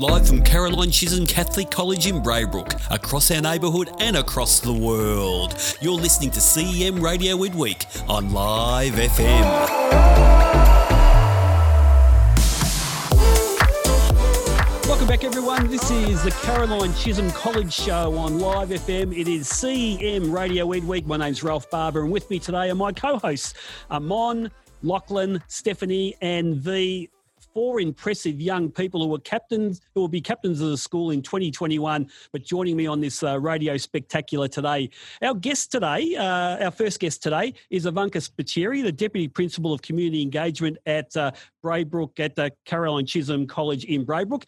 Live from Caroline Chisholm Catholic College in Braybrook, across our neighbourhood and across the world. You're listening to CEM Radio Midweek on Live FM. Welcome back, everyone. This is the Caroline Chisholm College Show on Live FM. It is CEM Radio Week. My name's Ralph Barber, and with me today are my co hosts, Amon, Lachlan, Stephanie, and the four impressive young people who were captains, who will be captains of the school in 2021, but joining me on this uh, radio spectacular today. Our guest today, uh, our first guest today, is Ivanka Spiteri, the Deputy Principal of Community Engagement at uh, Braybrook at the Caroline Chisholm College in Braybrook.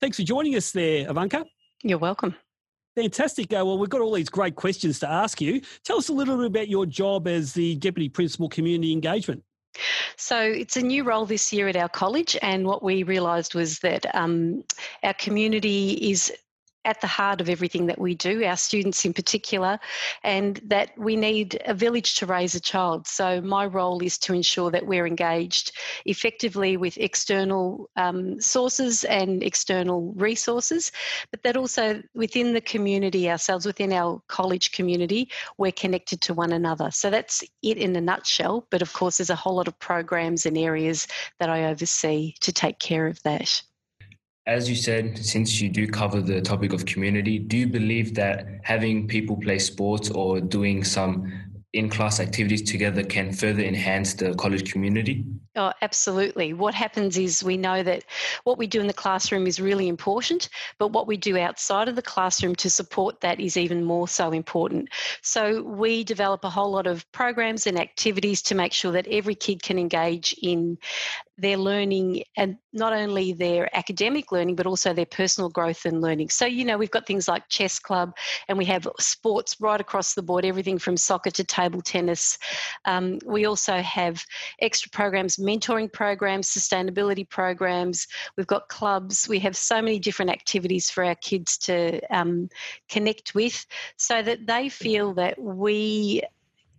Thanks for joining us there, Ivanka. You're welcome. Fantastic. Uh, well, we've got all these great questions to ask you. Tell us a little bit about your job as the Deputy Principal Community Engagement. So it's a new role this year at our college, and what we realised was that um, our community is at the heart of everything that we do, our students in particular, and that we need a village to raise a child. So, my role is to ensure that we're engaged effectively with external um, sources and external resources, but that also within the community ourselves, within our college community, we're connected to one another. So, that's it in a nutshell. But of course, there's a whole lot of programs and areas that I oversee to take care of that as you said, since you do cover the topic of community, do you believe that having people play sports or doing some in class activities together can further enhance the college community? Oh, absolutely. What happens is we know that what we do in the classroom is really important, but what we do outside of the classroom to support that is even more so important. So we develop a whole lot of programs and activities to make sure that every kid can engage in their learning and not only their academic learning but also their personal growth and learning. So you know we've got things like chess club and we have sports right across the board everything from soccer to table tennis. Um, we also have extra programs mentoring programs sustainability programs. We've got clubs. We have so many different activities for our kids to um, connect with so that they feel that we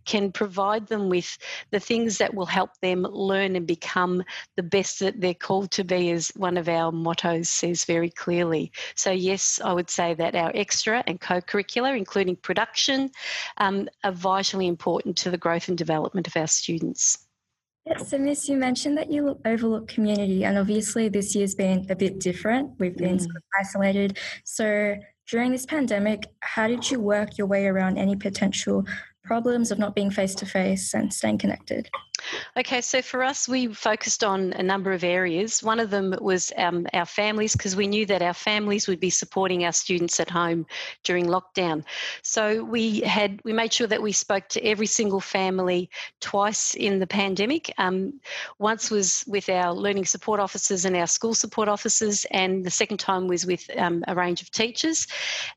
can provide them with the things that will help them learn and become the best that they're called to be, as one of our mottos says very clearly. So, yes, I would say that our extra and co curricular, including production, um, are vitally important to the growth and development of our students. Yes, so Miss, you mentioned that you overlook community, and obviously this year's been a bit different. We've been mm. sort of isolated. So during this pandemic, how did you work your way around any potential problems of not being face to face and staying connected? Okay, so for us, we focused on a number of areas. One of them was um, our families, because we knew that our families would be supporting our students at home during lockdown. So we had we made sure that we spoke to every single family twice in the pandemic. Um, once was with our learning support officers and our school support officers, and the second time was with um, a range of teachers.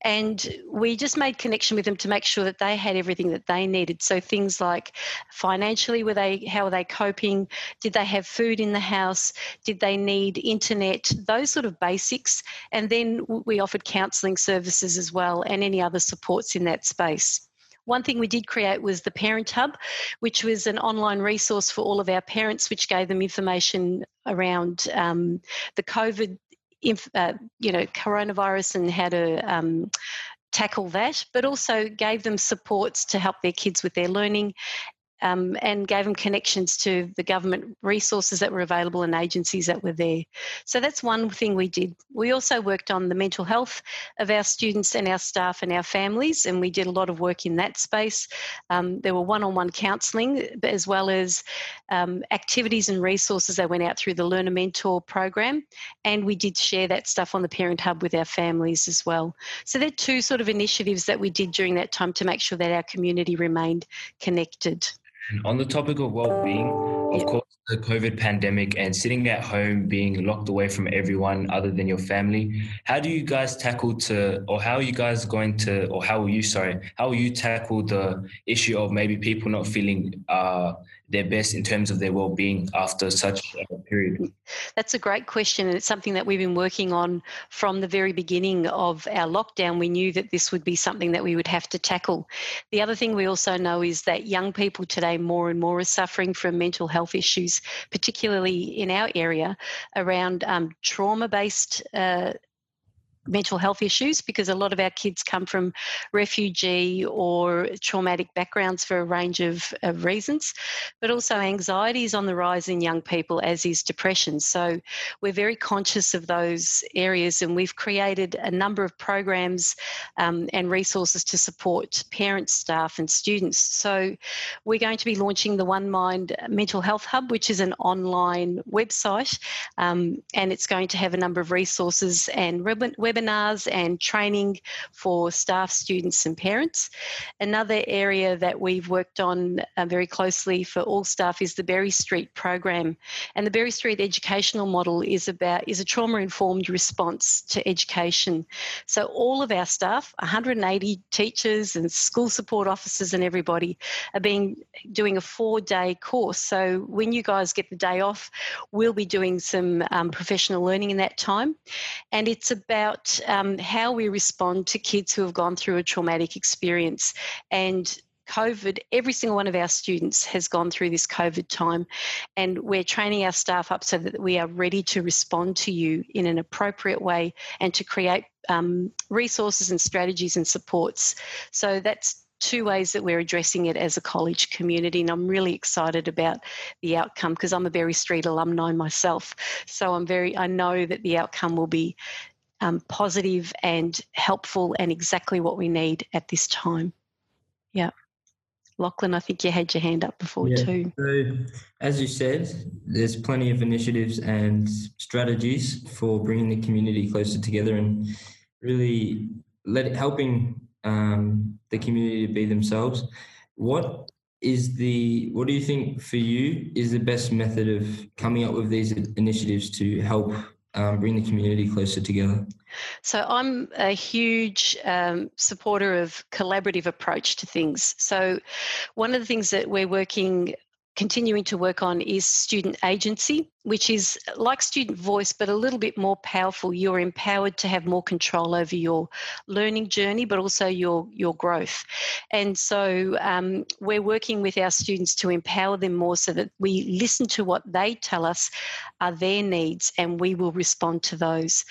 And we just made connection with them to make sure that they had everything that they needed. So things like financially, were they how are they coping? Did they have food in the house? Did they need internet? Those sort of basics. And then we offered counselling services as well and any other supports in that space. One thing we did create was the Parent Hub, which was an online resource for all of our parents, which gave them information around um, the COVID, uh, you know, coronavirus and how to um, tackle that, but also gave them supports to help their kids with their learning um, and gave them connections to the government resources that were available and agencies that were there. So that's one thing we did. We also worked on the mental health of our students and our staff and our families, and we did a lot of work in that space. Um, there were one on one counselling as well as um, activities and resources that went out through the Learner Mentor program, and we did share that stuff on the Parent Hub with our families as well. So there are two sort of initiatives that we did during that time to make sure that our community remained connected. On the topic of well-being, of course, the COVID pandemic and sitting at home, being locked away from everyone other than your family. How do you guys tackle to, or how are you guys going to, or how will you, sorry, how will you tackle the issue of maybe people not feeling uh, their best in terms of their well-being after such a period? That's a great question, and it's something that we've been working on from the very beginning of our lockdown. We knew that this would be something that we would have to tackle. The other thing we also know is that young people today more and more are suffering from mental health issues, particularly in our area around um, trauma-based. Uh, mental health issues because a lot of our kids come from refugee or traumatic backgrounds for a range of, of reasons, but also anxiety is on the rise in young people, as is depression. So we're very conscious of those areas and we've created a number of programs um, and resources to support parents, staff, and students. So we're going to be launching the One Mind Mental Health Hub, which is an online website, um, and it's going to have a number of resources and web webinars and training for staff, students, and parents. Another area that we've worked on uh, very closely for all staff is the Berry Street program. And the Berry Street educational model is about is a trauma-informed response to education. So all of our staff, 180 teachers and school support officers and everybody, are being doing a four-day course. So when you guys get the day off, we'll be doing some um, professional learning in that time. And it's about um, how we respond to kids who have gone through a traumatic experience. And COVID, every single one of our students has gone through this COVID time, and we're training our staff up so that we are ready to respond to you in an appropriate way and to create um, resources and strategies and supports. So that's two ways that we're addressing it as a college community. And I'm really excited about the outcome because I'm a Berry Street alumni myself. So I'm very, I know that the outcome will be um, positive and helpful and exactly what we need at this time. Yeah. Lachlan, I think you had your hand up before yeah. too. So, as you said, there's plenty of initiatives and strategies for bringing the community closer together and really let helping um, the community to be themselves. What is the what do you think for you is the best method of coming up with these initiatives to help um, bring the community closer together? So I'm a huge um, supporter of collaborative approach to things. So one of the things that we're working continuing to work on is student agency, which is like student voice, but a little bit more powerful. You're empowered to have more control over your learning journey, but also your, your growth. And so um, we're working with our students to empower them more so that we listen to what they tell us are their needs and we will respond to those.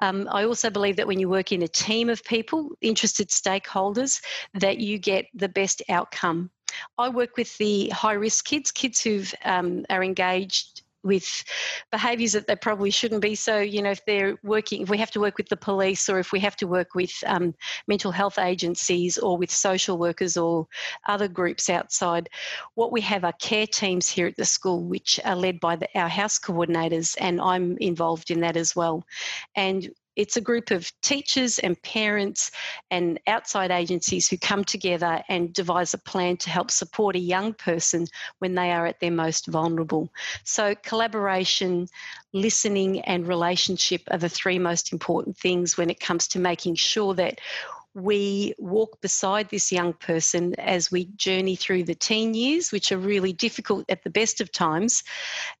Um, I also believe that when you work in a team of people, interested stakeholders, that you get the best outcome I work with the high risk kids, kids who um, are engaged with behaviours that they probably shouldn't be. So, you know, if they're working, if we have to work with the police or if we have to work with um, mental health agencies or with social workers or other groups outside, what we have are care teams here at the school, which are led by the, our house coordinators, and I'm involved in that as well. And it's a group of teachers and parents and outside agencies who come together and devise a plan to help support a young person when they are at their most vulnerable. So, collaboration, listening, and relationship are the three most important things when it comes to making sure that we walk beside this young person as we journey through the teen years, which are really difficult at the best of times,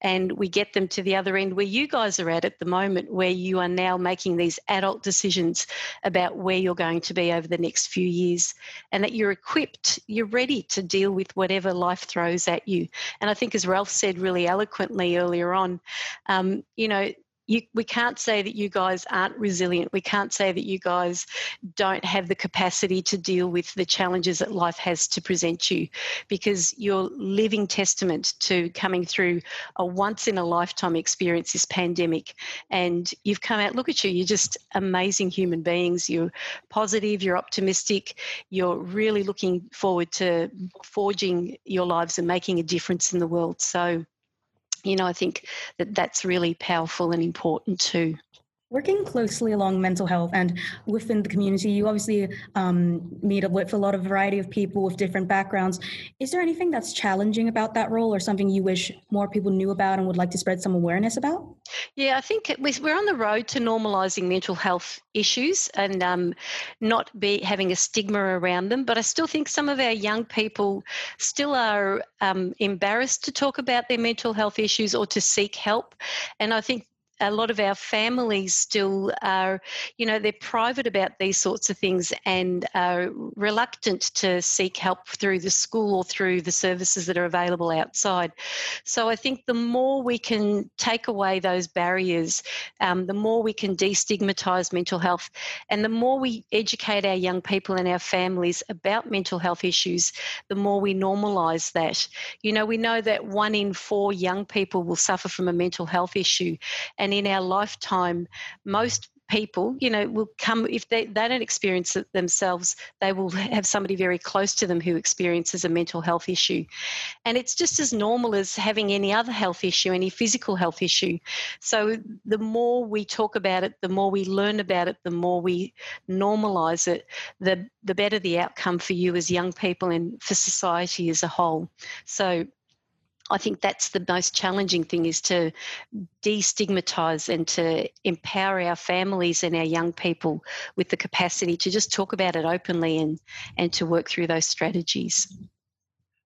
and we get them to the other end where you guys are at at the moment, where you are now making these adult decisions about where you're going to be over the next few years, and that you're equipped, you're ready to deal with whatever life throws at you. And I think, as Ralph said really eloquently earlier on, um, you know, you, we can't say that you guys aren't resilient. We can't say that you guys don't have the capacity to deal with the challenges that life has to present you because you're living testament to coming through a once in a lifetime experience, this pandemic. And you've come out, look at you, you're just amazing human beings. You're positive, you're optimistic, you're really looking forward to forging your lives and making a difference in the world. So, you know, I think that that's really powerful and important too. Working closely along mental health and within the community. You obviously um, meet up with a lot of variety of people with different backgrounds. Is there anything that's challenging about that role or something you wish more people knew about and would like to spread some awareness about? Yeah i think we're on the road to normalizing mental health issues and um, not be having a stigma around them but i still think some of our young people still are um, embarrassed to talk about their mental health issues or to seek help. And i think a lot of our families still are, you know, they're private about these sorts of things and are reluctant to seek help through the school or through the services that are available outside. So I think the more we can take away those barriers, um, the more we can destigmatise mental health, and the more we educate our young people and our families about mental health issues, the more we normalise that. You know, we know that one in four young people will suffer from a mental health issue, and and in our lifetime, most people, you know, will come if they, they don't experience it themselves, they will have somebody very close to them who experiences a mental health issue. And it's just as normal as having any other health issue, any physical health issue. So the more we talk about it, the more we learn about it, the more we normalize it, the the better the outcome for you as young people and for society as a whole. So I think that's the most challenging thing is to destigmatize and to empower our families and our young people with the capacity to just talk about it openly and, and to work through those strategies.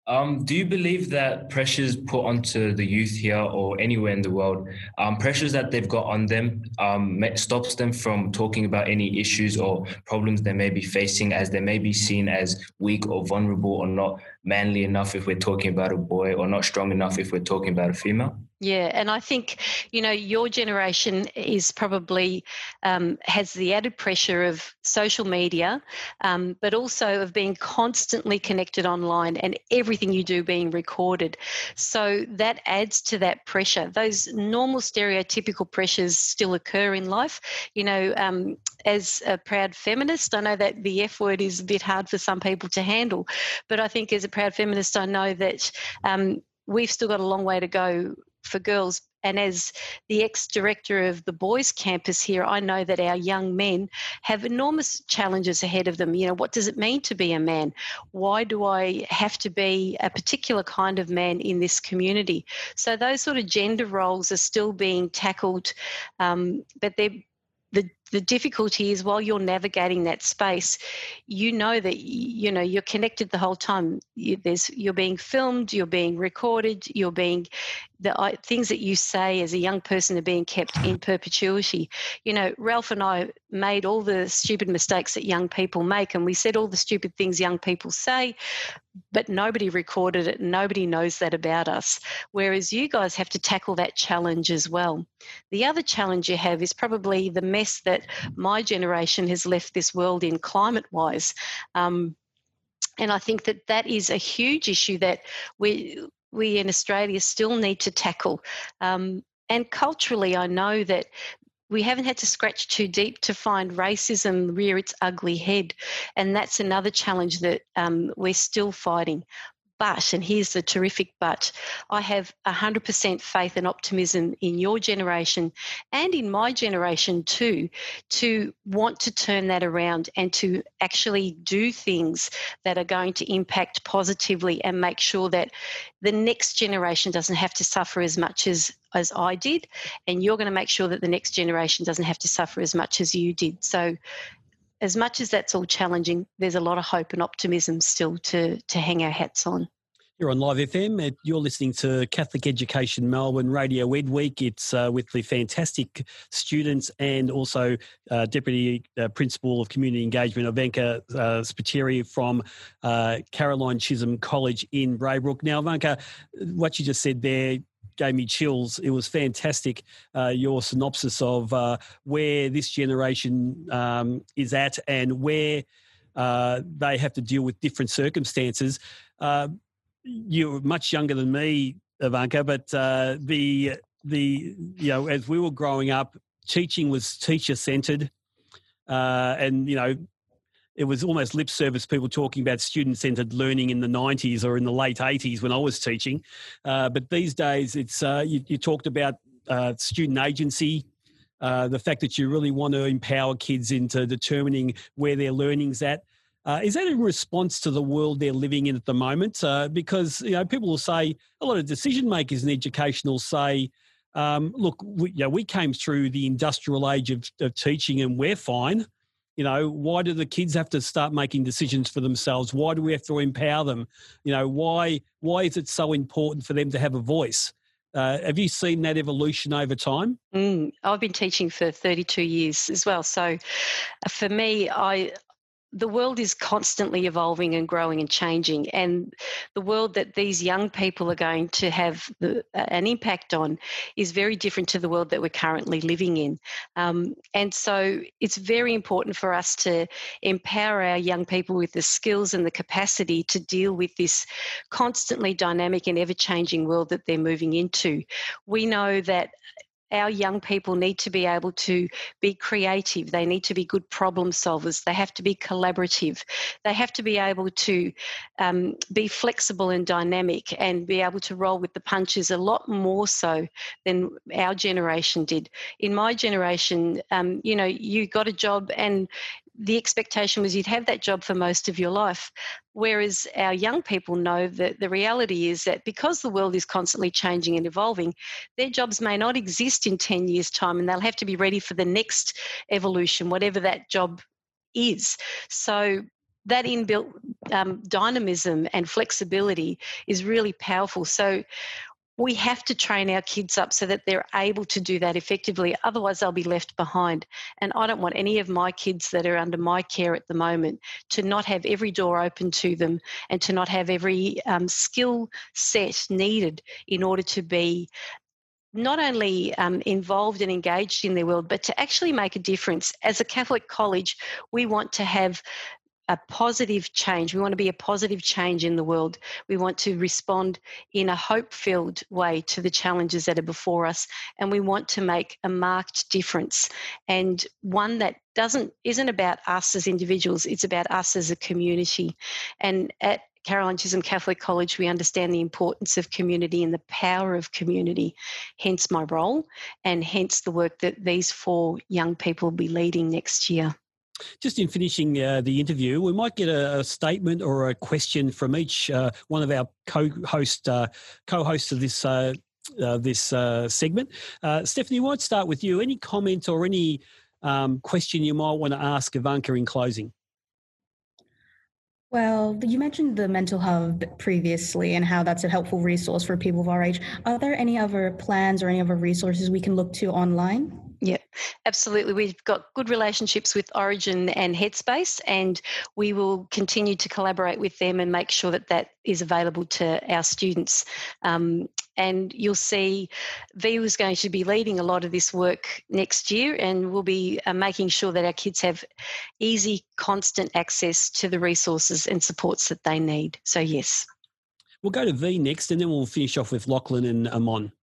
Um, do you believe that pressures put onto the youth here or anywhere in the world, um, pressures that they've got on them, um, stops them from talking about any issues or problems they may be facing, as they may be seen as weak or vulnerable or not manly enough if we're talking about a boy, or not strong enough if we're talking about a female? Yeah, and I think you know your generation is probably um, has the added pressure of social media, um, but also of being constantly connected online and everything you do being recorded. So that adds to that pressure. Those normal stereotypical pressures still occur in life. You know, um, as a proud feminist, I know that the F word is a bit hard for some people to handle, but I think as a proud feminist, I know that um, we've still got a long way to go for girls. And as the ex director of the boys' campus here, I know that our young men have enormous challenges ahead of them. You know, what does it mean to be a man? Why do I have to be a particular kind of man in this community? So, those sort of gender roles are still being tackled, um, but they're the the difficulty is while you're navigating that space you know that you know you're connected the whole time. You, there's you're being filmed you're being recorded you're being the uh, things that you say as a young person are being kept in perpetuity. You know ralph and i made all the stupid mistakes that young people make and we said all the stupid things young people say but nobody recorded it nobody knows that about us. Whereas you guys have to tackle that challenge as well. The other challenge you have is probably the mess that my generation has left this world in climate wise. Um, and I think that that is a huge issue that we we in Australia still need to tackle. Um, and culturally, I know that we haven't had to scratch too deep to find racism rear its ugly head. And that's another challenge that um, we're still fighting. But, and here's the terrific but, I have 100% faith and optimism in your generation and in my generation too, to want to turn that around and to actually do things that are going to impact positively and make sure that the next generation doesn't have to suffer as much as as I did, and you're going to make sure that the next generation doesn't have to suffer as much as you did. So, as much as that's all challenging, there's a lot of hope and optimism still to to hang our hats on. You're on Live FM. You're listening to Catholic Education Melbourne Radio Ed Week. It's uh, with the fantastic students and also uh, Deputy uh, Principal of Community Engagement, Ivanka uh, Spiteri from uh, Caroline Chisholm College in Braybrook. Now, Ivanka, what you just said there gave me chills. It was fantastic. Uh, your synopsis of uh, where this generation um, is at and where uh, they have to deal with different circumstances. Uh, you're much younger than me, Ivanka, but uh, the the you know as we were growing up, teaching was teacher centered, uh, and you know it was almost lip service people talking about student centered learning in the 90s or in the late 80s when I was teaching. Uh, but these days, it's uh, you, you, talked about uh, student agency. uh, the fact that you really want to empower kids into determining where their learning's at. Uh, is that in response to the world they're living in at the moment? Uh, because you know people will say a lot of decision makers in education will say, um, "Look, we, you know, we came through the industrial age of, of teaching and we're fine. You know, why do the kids have to start making decisions for themselves? Why do we have to empower them? You know, why why is it so important for them to have a voice?" Uh, have you seen that evolution over time? Mm, I've been teaching for 32 years as well. So uh, for me, I the world is constantly evolving and growing and changing and the world that these young people are going to have the, an impact on is very different to the world that we're currently living in. Um, and so it's very important for us to empower our young people with the skills and the capacity to deal with this constantly dynamic and ever changing world that they're moving into. We know that our young people need to be able to be creative. They need to be good problem solvers. They have to be collaborative. They have to be able to um, be flexible and dynamic and be able to roll with the punches a lot more so than our generation did. In my generation, um, you know, you got a job and the expectation was you'd have that job for most of your life. Whereas our young people know that the reality is that because the world is constantly changing and evolving, their jobs may not exist in 10 years' time and they'll have to be ready for the next evolution, whatever that job is. So that inbuilt um, dynamism and flexibility is really powerful. So we have to train our kids up so that they're able to do that effectively. Otherwise, they'll be left behind. And I don't want any of my kids that are under my care at the moment to not have every door open to them and to not have every um, skill set needed in order to be not only um, involved and engaged in their world, but to actually make a difference. As a Catholic college, we want to have a positive change. We want to be a positive change in the world. We want to respond in a hope filled way to the challenges that are before us. And we want to make a marked difference and one that doesn't isn't about us as individuals it's about us as a community and at Caroline Chisholm Catholic College, we understand the importance of community and the power of community, hence my role, and hence the work that these four young people will be leading next year. Just in finishing uh, the interview, we might get a, a, statement or a question from each uh, one of our co-host uh, co-hosts of this uh, uh, this uh, segment. Stephanie, we might start with you. Any comment or any um, question you might want to ask Ivanka in closing? Well, you mentioned the mental hub previously and how that's a helpful resource for people of our age. Are there any other plans or any other resources we can look to online? Yeah, absolutely. We've got good relationships with Orygen and Headspace, and we will continue to collaborate with them and make sure that that is available to our students. Um, and you'll see VIU is going to be leading a lot of this work next year, and we'll be uh, making sure that our kids have easy, constant access to the resources and supports that they need. So, yes. We'll go to V next, and then we'll finish off with Lachlan and Amon.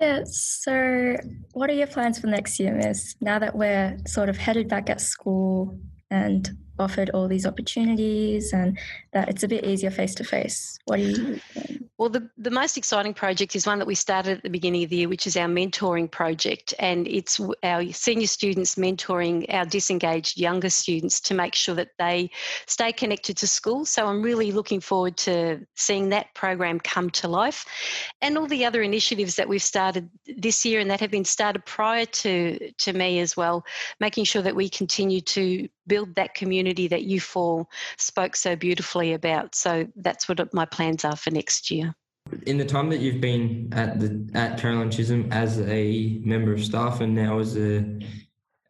Yeah, so what are your plans for next year, Miss? Now that we're sort of headed back at school and offered all these opportunities and that it's a bit easier face to face, what do you think? Well, the, the most exciting project is one that we started at the beginning of the year, which is our mentoring project. And it's our senior students mentoring our disengaged younger students to make sure that they stay connected to school. So I'm really looking forward to seeing that program come to life. And all the other initiatives that we've started this year and that have been started prior to, to me as well, making sure that we continue to build that community that you four spoke so beautifully about. So that's what my plans are for next year. In the time that you've been at the at Caroline Chisholm as a member of staff and now as a,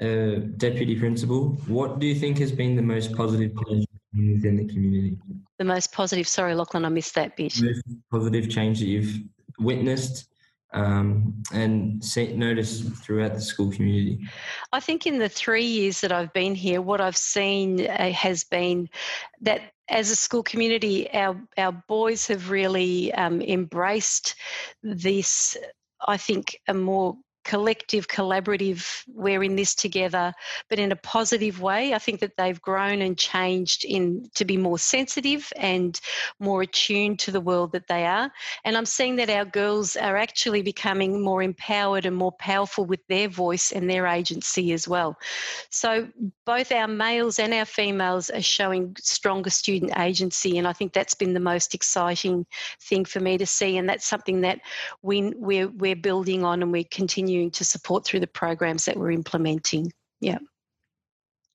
a deputy principal, what do you think has been the most positive change within the community? The most positive. Sorry, Lachlan, I missed that bit. The most positive change that you've witnessed um, and see, notice throughout the school community? I think in the three years that I've been here, what I've seen uh, has been that as a school community, our our boys have really um, embraced this. I think a more collective, collaborative, we're in this together, but in a positive way. I think that they've grown and changed in to be more sensitive and more attuned to the world that they are. And I'm seeing that our girls are actually becoming more empowered and more powerful with their voice and their agency as well. So both our males and our females are showing stronger student agency, and I think that's been the most exciting thing for me to see. And that's something that we, we're, we're building on and we're continuing to support through the programs that we're implementing. Yeah.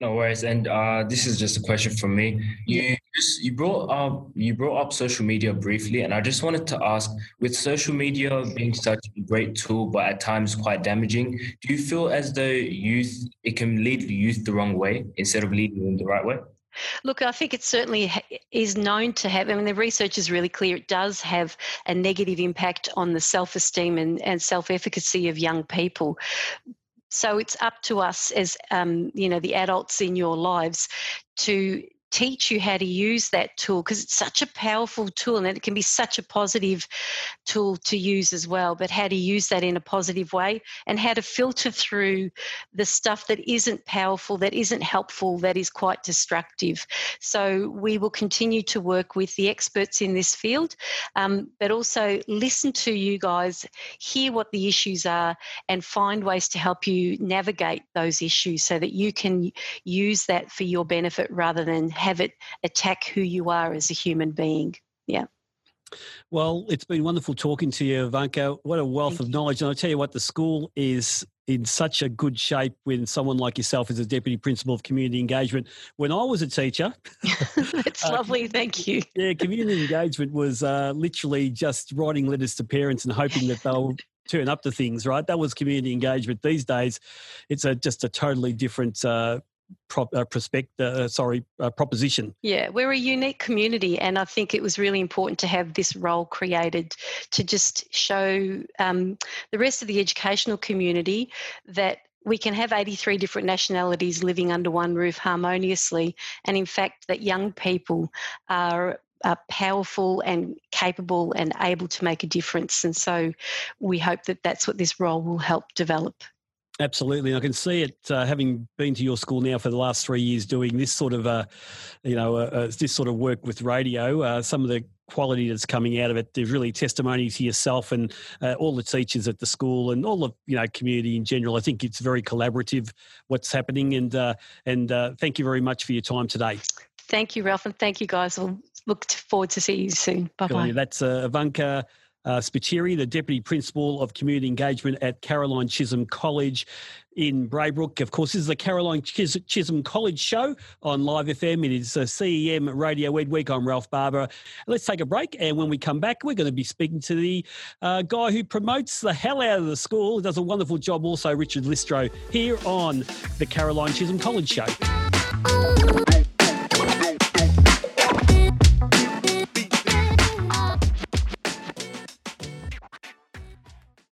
No worries, and uh, this is just a question from me. You just, you brought up you brought up social media briefly, and I just wanted to ask: with social media being such a great tool, but at times quite damaging, do you feel as though youth it can lead the youth the wrong way instead of leading them the right way? Look, I think it certainly is known to have, I mean, the research is really clear. It does have a negative impact on the self esteem and, and self efficacy of young people. So it's up to us as um, you know the adults in your lives to teach you how to use that tool because it's such a powerful tool and it can be such a positive tool to use as well but how to use that in a positive way and how to filter through the stuff that isn't powerful that isn't helpful that is quite destructive. So we will continue to work with the experts in this field um, but also listen to you guys hear what the issues are and find ways to help you navigate those issues so that you can use that for your benefit rather than have it attack who you are as a human being. Yeah. Well, it's been wonderful talking to you, Ivanka. What a wealth Thank of knowledge. And I'll tell you what, the school is in such a good shape when someone like yourself is a deputy principal of community engagement. When I was a teacher, it's uh, lovely. Thank you. Yeah, community engagement was uh, literally just writing letters to parents and hoping that they'll turn up to things. Right, that was community engagement. These days, it's a just a totally different uh, Pro, uh, prospect, uh, sorry, uh, proposition. Yeah, we're a unique community, and I think it was really important to have this role created to just show um, the rest of the educational community that we can have 83 different nationalities living under one roof harmoniously, and in fact, that young people are are powerful and capable and able to make a difference. And so we hope that that's what this role will help develop. Absolutely, and I can see it. Uh, having been to your school now for the last three years, doing this sort of, uh, you know, uh, uh this sort of work with radio. Uh, some of the quality that's coming out of it, there's really testimony to yourself and uh, all the teachers at the school and all the you know community in general. I think it's very collaborative what's happening, and and thank you very much for your time today. Thank you, Ralph, and thank you guys. We'll look forward to seeing you soon. Bye bye. That's Ivanka uh, Spiteri, the Deputy Principal of Community Engagement at Caroline Chisholm College in Braybrook. Of course, this is the Caroline Chis- Chisholm College show on Live FM. It is a CEM Radio Ed Week. I'm Ralph Barber. Let's take a break, and when we come back, we're going to be speaking to the uh, guy who promotes the hell out of the school. He does a wonderful job also, Richard Listro, here on the Caroline Chisholm College show.